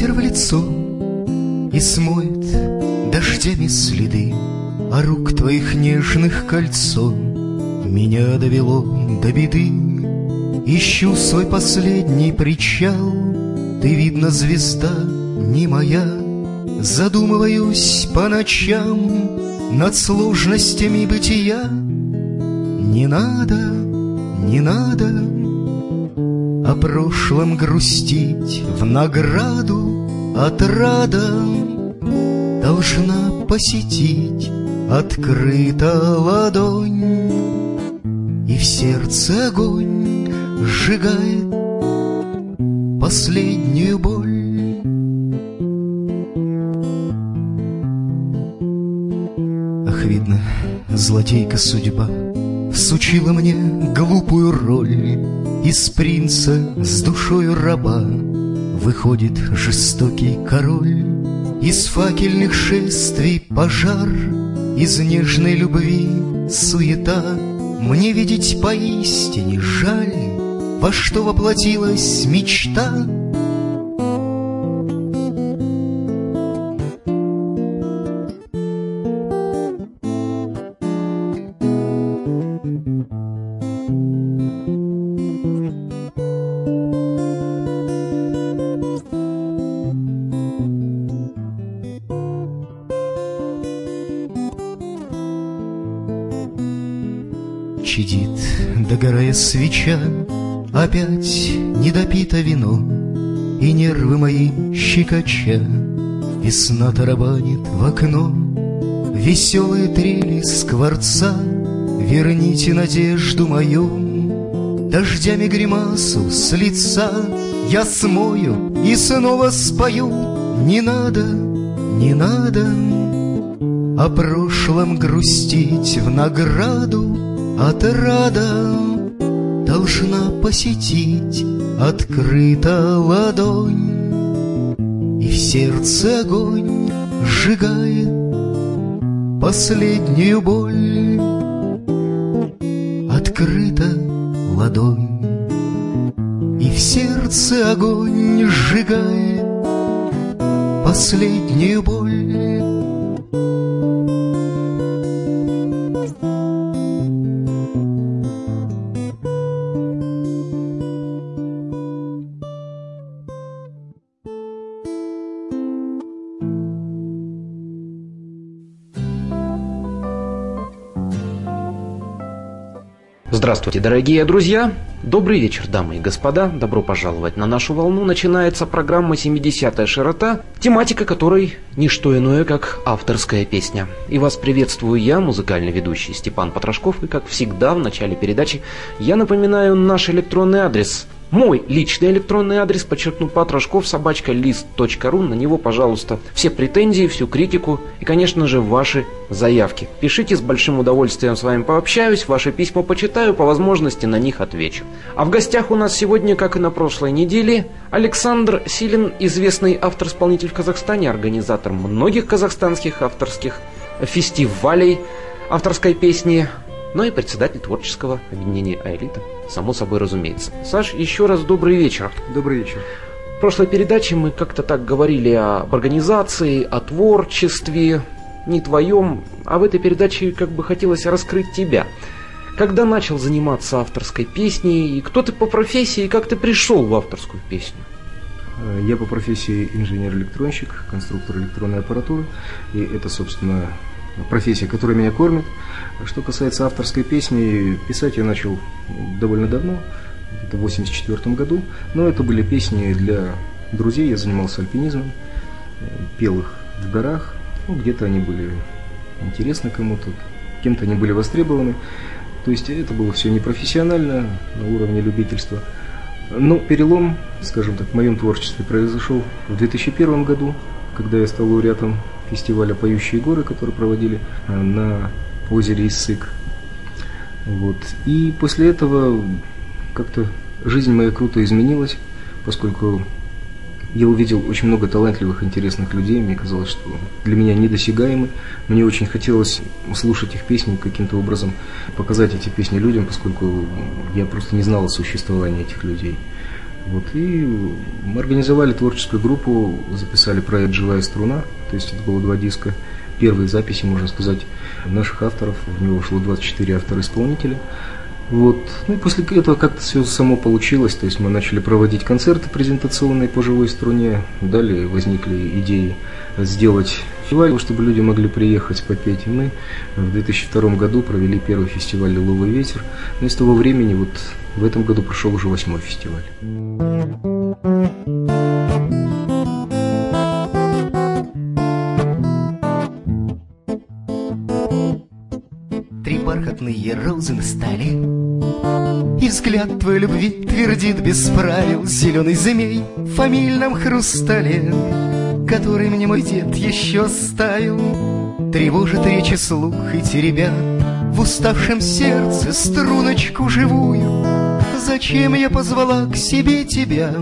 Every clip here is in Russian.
Ветер в лицо И смоет дождями следы А рук твоих нежных кольцо Меня довело до беды. Ищу свой последний причал Ты, видно, звезда не моя. Задумываюсь по ночам Над сложностями бытия. Не надо, не надо О прошлом грустить в награду Отрада Должна посетить Открыта ладонь И в сердце огонь сжигает Последнюю боль. Видно, злодейка судьба Всучила мне глупую роль Из принца с душою раба Выходит жестокий король Из факельных шествий пожар Из нежной любви суета. Мне видеть поистине жаль Во что воплотилась мечта Чадит, догорая свеча, Опять недопито вино, И нервы мои щекоча, Весна тарабанит в окно. Веселые трели скворца, Верните надежду мою, Дождями гримасу с лица Я смою и снова спою. Не надо, не надо О прошлом грустить в награду Отрада должна посетить Открыта ладонь И в сердце огонь сжигает Последнюю боль. Открыта ладонь И в сердце огонь сжигает Последнюю боль Здравствуйте, дорогие друзья! Добрый вечер, дамы и господа! Добро пожаловать на нашу волну. Начинается программа «70-я широта», тематика которой не что иное, как авторская песня. И вас приветствую я, музыкальный ведущий Степан Потрошков, и как всегда в начале передачи я напоминаю наш электронный адрес – мой личный электронный адрес, подчеркну, патрушков, собачка, лист.ру. На него, пожалуйста, все претензии, всю критику и, конечно же, ваши заявки. Пишите, с большим удовольствием с вами пообщаюсь, ваши письма почитаю, по возможности на них отвечу. А в гостях у нас сегодня, как и на прошлой неделе, Александр Силин, известный автор-исполнитель в Казахстане, организатор многих казахстанских авторских фестивалей авторской песни, но и председатель творческого объединения «Аэлита», само собой разумеется. Саш, еще раз добрый вечер. Добрый вечер. В прошлой передаче мы как-то так говорили об организации, о творчестве, не твоем, а в этой передаче как бы хотелось раскрыть тебя. Когда начал заниматься авторской песней, и кто ты по профессии, и как ты пришел в авторскую песню? Я по профессии инженер-электронщик, конструктор электронной аппаратуры, и это, собственно, профессия, которая меня кормит. Что касается авторской песни, писать я начал довольно давно, в 1984 году, но это были песни для друзей, я занимался альпинизмом, пел их в горах, ну, где-то они были интересны кому-то, кем-то они были востребованы, то есть это было все непрофессионально, на уровне любительства. Но перелом, скажем так, в моем творчестве произошел в 2001 году, когда я стал лауреатом фестиваля «Поющие горы», который проводили э, на озере Иссык. Вот. И после этого как-то жизнь моя круто изменилась, поскольку я увидел очень много талантливых, интересных людей. Мне казалось, что для меня недосягаемы. Мне очень хотелось слушать их песни, каким-то образом показать эти песни людям, поскольку я просто не знал о существовании этих людей. Вот, и мы организовали творческую группу, записали проект «Живая струна», то есть это было два диска. Первые записи, можно сказать, наших авторов, в него вошло 24 автора-исполнителя. Вот. Ну и после этого как-то все само получилось, то есть мы начали проводить концерты презентационные по живой струне, далее возникли идеи сделать фестиваль, чтобы люди могли приехать попеть. И мы в 2002 году провели первый фестиваль «Лиловый ветер». Но с того времени вот в этом году прошел уже восьмой фестиваль. Три бархатные розы на столе И взгляд твой любви твердит без правил Зеленый змей в фамильном хрустале Который мне мой дед еще ставил. Тревожит речи слух и теребя В уставшем сердце струночку живую. Зачем я позвала к себе тебя?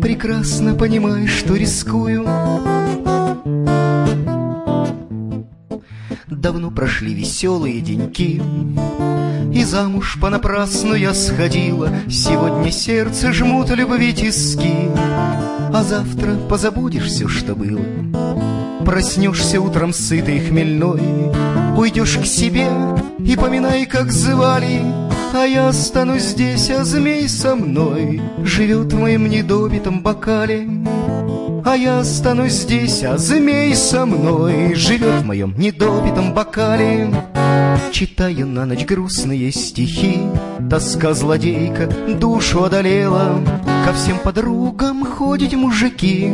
Прекрасно понимаешь, что рискую Давно прошли веселые деньки. И замуж понапрасну я сходила Сегодня сердце жмут любви тиски. А завтра позабудешь все, что было. Проснешься утром сытой хмельной Уйдешь к себе и поминай, как звали. А я останусь здесь, а змей со мной. Живет в моем недобитом бокале а я останусь здесь, а змей со мной Живет в моем недобитом бокале. Читая на ночь грустные стихи Тоска злодейка душу одолела. Ко всем подругам ходить мужики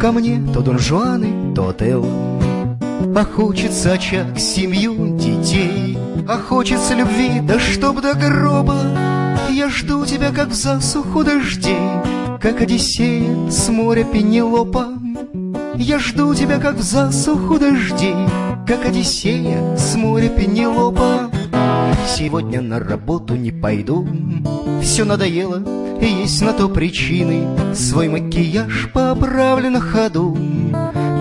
Ко мне то Дон Жуаны, то Отелло А хочется очаг, семью, детей А хочется любви, да чтоб до гроба. Я жду тебя, как в засуху дождей как Одиссея с моря Пенелопа. Я жду тебя, как в засуху дождей, как Одиссея с моря Пенелопа. Сегодня на работу не пойду, все надоело, и есть на то причины. Свой макияж поправлю на ходу.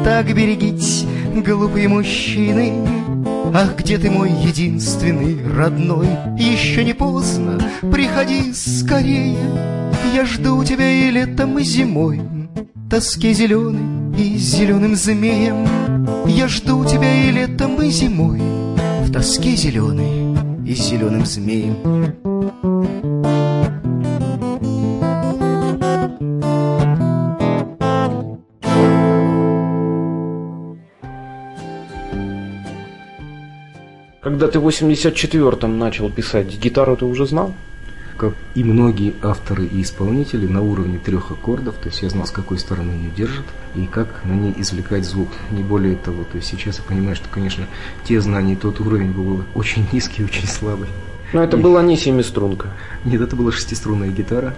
Так берегите, глупые мужчины, Ах, где ты мой единственный родной? Еще не поздно, приходи скорее. Я жду тебя и летом, и зимой, Тоске зеленой и зеленым змеем. Я жду тебя и летом, и зимой, В тоске зеленой и зеленым змеем. Когда ты в 84-м начал писать, гитару ты уже знал? Как и многие авторы и исполнители на уровне трех аккордов, то есть я знал, с какой стороны ее держат и как на ней извлекать звук, не более того. То есть сейчас я понимаю, что, конечно, те знания и тот уровень был очень низкий, очень слабый. Но это и... была не семиструнка. Нет, это была шестиструнная гитара.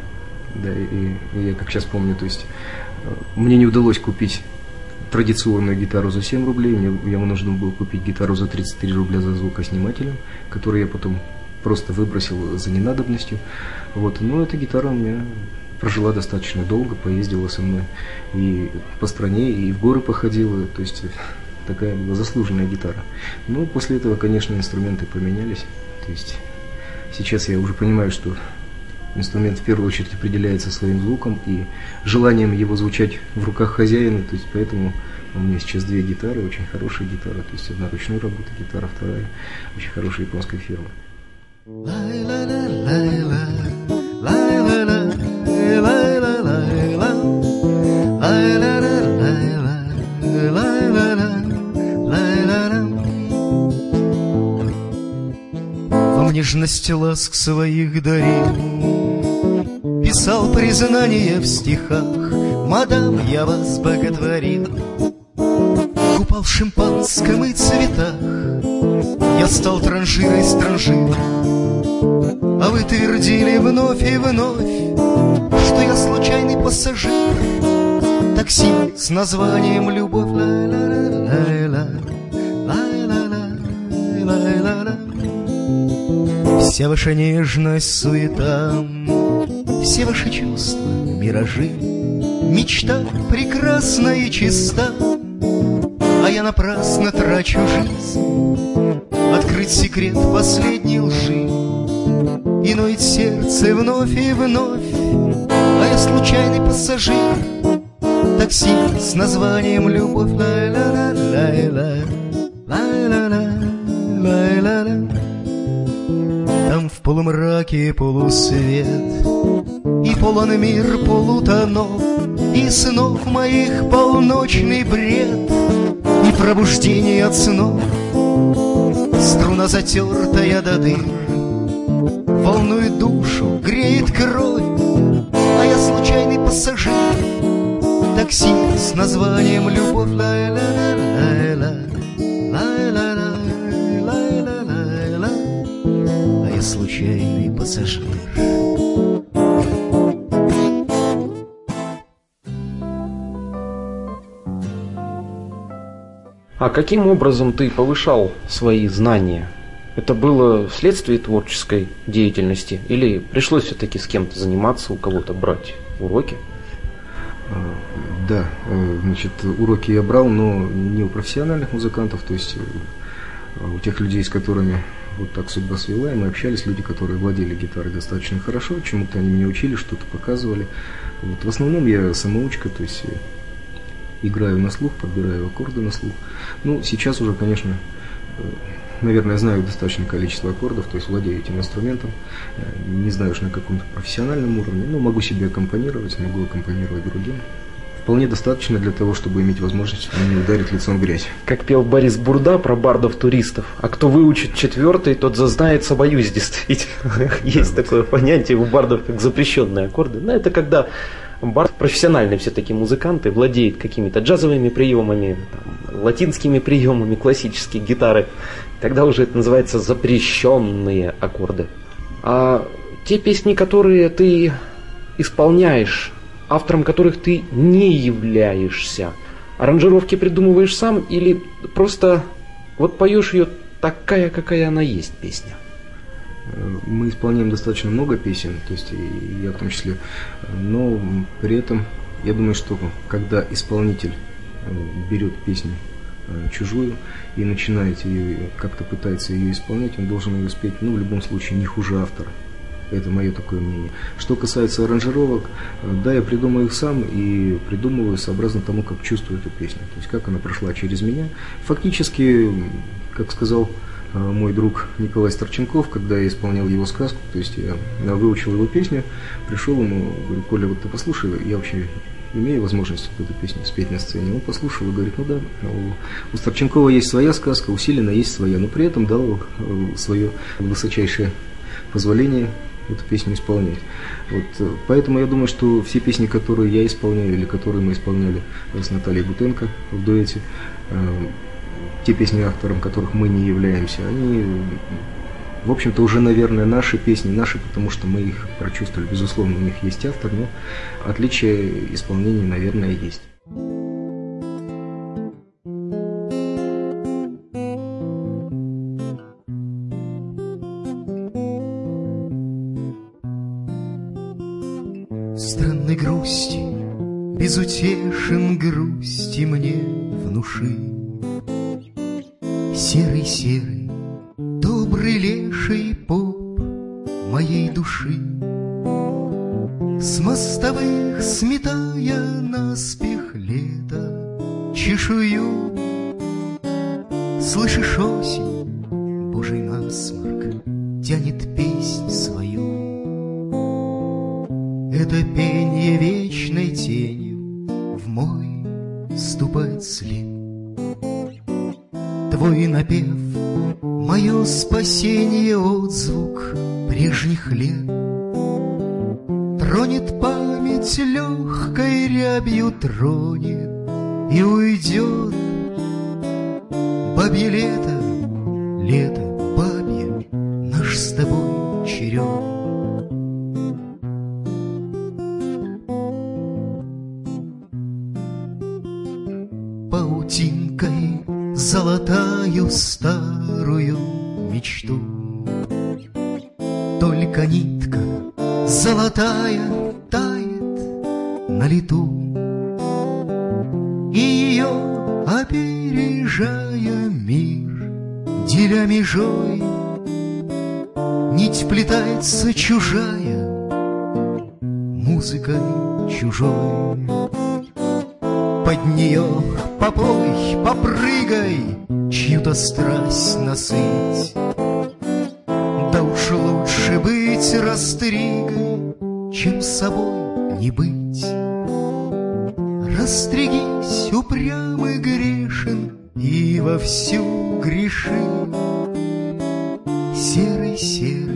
Да, и, и я как сейчас помню, то есть э, мне не удалось купить традиционную гитару за 7 рублей, мне, я нужно было купить гитару за 33 рубля за звукоснимателем, который я потом просто выбросил за ненадобностью. Вот. Но эта гитара у меня прожила достаточно долго, поездила со мной и по стране, и в горы походила, то есть такая была заслуженная гитара. Но после этого, конечно, инструменты поменялись, то есть сейчас я уже понимаю, что инструмент в первую очередь определяется своим звуком и желанием его звучать в руках хозяина, то есть поэтому у меня сейчас две гитары, очень хорошие гитары, то есть одна ручной работы гитара, вторая очень хорошая японская фирма. Вам нежность ласк своих дарил Писал признание в стихах. Мадам, я вас боготворил Купал в шимпанском и цветах Я стал транжирой странжир А вы твердили вновь и вновь Что я случайный пассажир. Такси с названием «Любовь» Вся ваша нежность, суета все ваши чувства, миражи, Мечта прекрасна и чиста, А я напрасно трачу жизнь Открыть секрет последней лжи И ноет сердце вновь и вновь. Случайный пассажир Такси с названием «Любовь» Ла-ла-ла-ла-ла Ла-ла-ла-ла-ла Там в полумраке полусвет полон мир полутонов И снов моих полночный бред И пробуждение от снов. Струна затертая до дыр Волнует душу, греет кровь А я случайный пассажир. Такси с названием «Любовь» Ла-ла-ла-ла-ла Ла-ла-ла-ла-ла-ла А я случайный пассажир А каким образом ты повышал свои знания? Это было вследствие творческой деятельности или пришлось все-таки с кем-то заниматься, у кого-то брать уроки? А, да, э, значит, уроки я брал, но не у профессиональных музыкантов, то есть э, у тех людей, с которыми вот так судьба свела, и мы общались, люди, которые владели гитарой достаточно хорошо, чему-то они меня учили, что-то показывали. Вот, в основном я самоучка, то есть э, играю на слух, подбираю аккорды на слух. Ну, сейчас уже, конечно, э, наверное, знаю достаточное количество аккордов, то есть владею этим инструментом. Э, не знаю уж на каком-то профессиональном уровне, но могу себе аккомпанировать, могу аккомпанировать другим. Вполне достаточно для того, чтобы иметь возможность не ударить лицом в грязь. Как пел Борис Бурда про бардов-туристов. А кто выучит четвертый, тот зазнается, боюсь, действительно. Есть такое понятие у бардов, как запрещенные аккорды. Но это когда Барт профессиональный все-таки музыкант и владеет какими-то джазовыми приемами, там, латинскими приемами классические гитары. Тогда уже это называется запрещенные аккорды. А те песни, которые ты исполняешь, автором которых ты не являешься, аранжировки придумываешь сам или просто вот поешь ее такая, какая она есть песня? Мы исполняем достаточно много песен, то есть и я в том числе, но при этом я думаю, что когда исполнитель э, берет песню э, чужую и начинает ее, как-то пытается ее исполнять, он должен ее спеть, ну, в любом случае, не хуже автора. Это мое такое мнение. Что касается аранжировок, э, да, я придумаю их сам и придумываю сообразно тому, как чувствую эту песню. То есть, как она прошла через меня. Фактически, как сказал мой друг Николай Старченков, когда я исполнял его сказку, то есть я выучил его песню, пришел ему, говорю, Коля, вот ты послушай, я вообще имею возможность эту песню спеть на сцене. Он послушал и говорит, ну да, у, у Старченкова есть своя сказка, у Силина есть своя, но при этом дал э, свое высочайшее позволение эту песню исполнять. Вот, э, поэтому я думаю, что все песни, которые я исполняю или которые мы исполняли с Натальей Бутенко в дуэте, э, те песни, автором которых мы не являемся, они, в общем-то, уже, наверное, наши песни, наши, потому что мы их прочувствовали. Безусловно, у них есть автор, но отличие исполнения, наверное, есть. Странной грусти, безутешен грусти мне внуши. Серый-серый, добрый леший поп моей души, С мостовых сметая наспех лето чешую. Слышишь осень, божий насморк, тянет песнь свою. Это пение вечной тенью в мой ступает след. Твой напев, мое спасение, отзвук прежних лет. Тронет память легкой рябью тронет И уйдет бабье лето, лето на лету, И ее, опережая мир, деля межой, Нить плетается чужая, музыкой чужой. Под нее поплой, попрыгай, чью-то страсть насыть. Да уж лучше быть растригой, чем собой не быть. Растригись, упрямый грешен, и вовсю греши. Серый-серый, добрый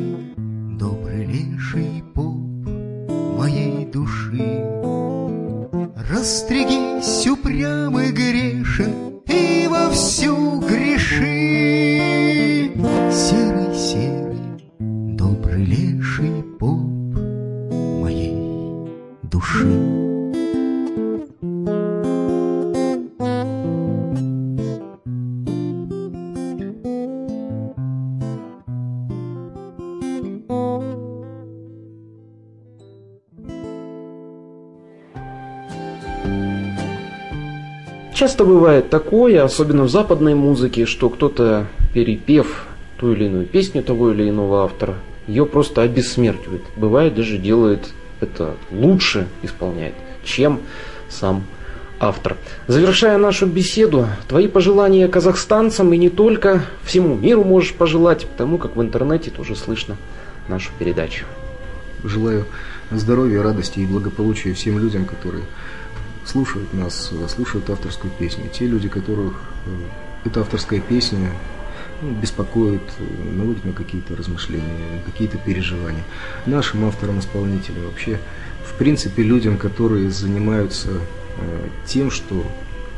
Часто бывает такое, особенно в западной музыке, что кто-то, перепев ту или иную песню того или иного автора, ее просто обессмертивает. Бывает даже делает это лучше исполняет, чем сам автор. Завершая нашу беседу, твои пожелания казахстанцам и не только всему миру можешь пожелать, потому как в интернете тоже слышно нашу передачу. Желаю здоровья, радости и благополучия всем людям, которые слушают нас, слушают авторскую песню. Те люди, которых э, эта авторская песня ну, беспокоит, э, наводит на какие-то размышления, какие-то переживания. Нашим авторам-исполнителям вообще, в принципе, людям, которые занимаются э, тем, что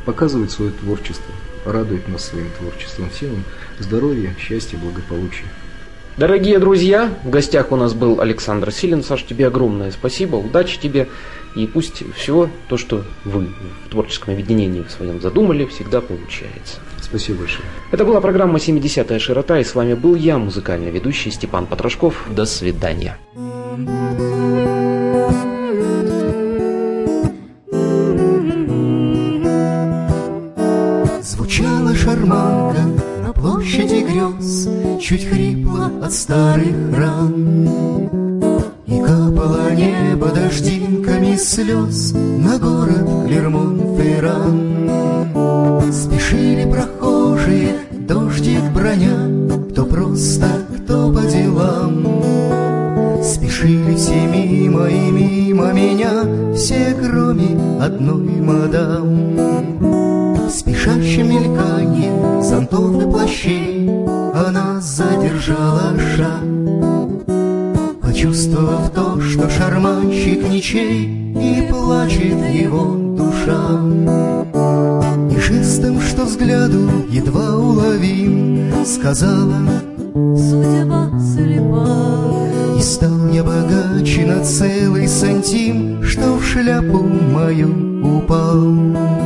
показывают свое творчество, радуют нас своим творчеством. Всем здоровья, счастья, благополучия. Дорогие друзья, в гостях у нас был Александр Силин. Саш, тебе огромное спасибо, удачи тебе. И пусть все то, что вы в творческом объединении в своем задумали, всегда получается. Спасибо большое. Это была программа «70-я широта», и с вами был я, музыкальный ведущий Степан Потрошков. До свидания. Звучала шарманка на площади грез, Чуть хрипло от старых ран. Слез На город Клермон-Ферран. Спешили прохожие, дождик броня, Кто просто, кто по делам. Спешили все мимо и мимо меня, Все кроме одной мадам. В спешащем мельканье зонтов и плащей Она задержала шаг, Почувствовав то, что шарманщик ничей И плачет его душа. И жестом, что взгляду едва уловим, Сказала Судьба слепа. И стал я богаче на целый сантим, Что в шляпу мою упал.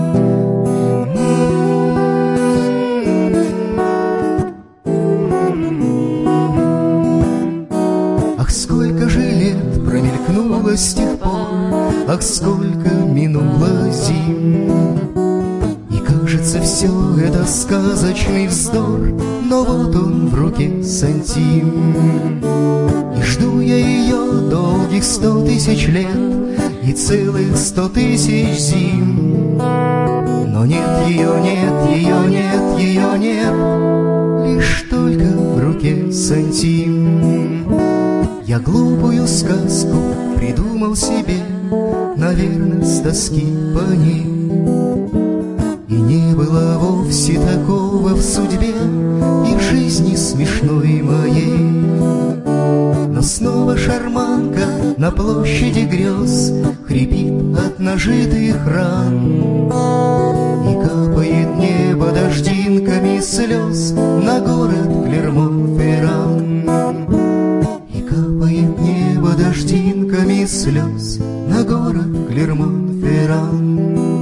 Ах, сколько минуло зим. И кажется, все это сказочный вздор, Но вот он в руке сантим. И жду я ее долгих сто тысяч лет И целых сто тысяч зим. Но нет ее, нет ее, нет ее, нет, Лишь только в руке сантим. Я глупую сказку придумал себе, Наверное, с тоски по ней. И не было вовсе такого в судьбе И в жизни смешной моей. Но снова шарманка на площади грез Хрипит от нажитых ран. И капает небо дождинками слез На город Клермон-Ферран. И капает небо дождинками слез На город Клермон-Ферран.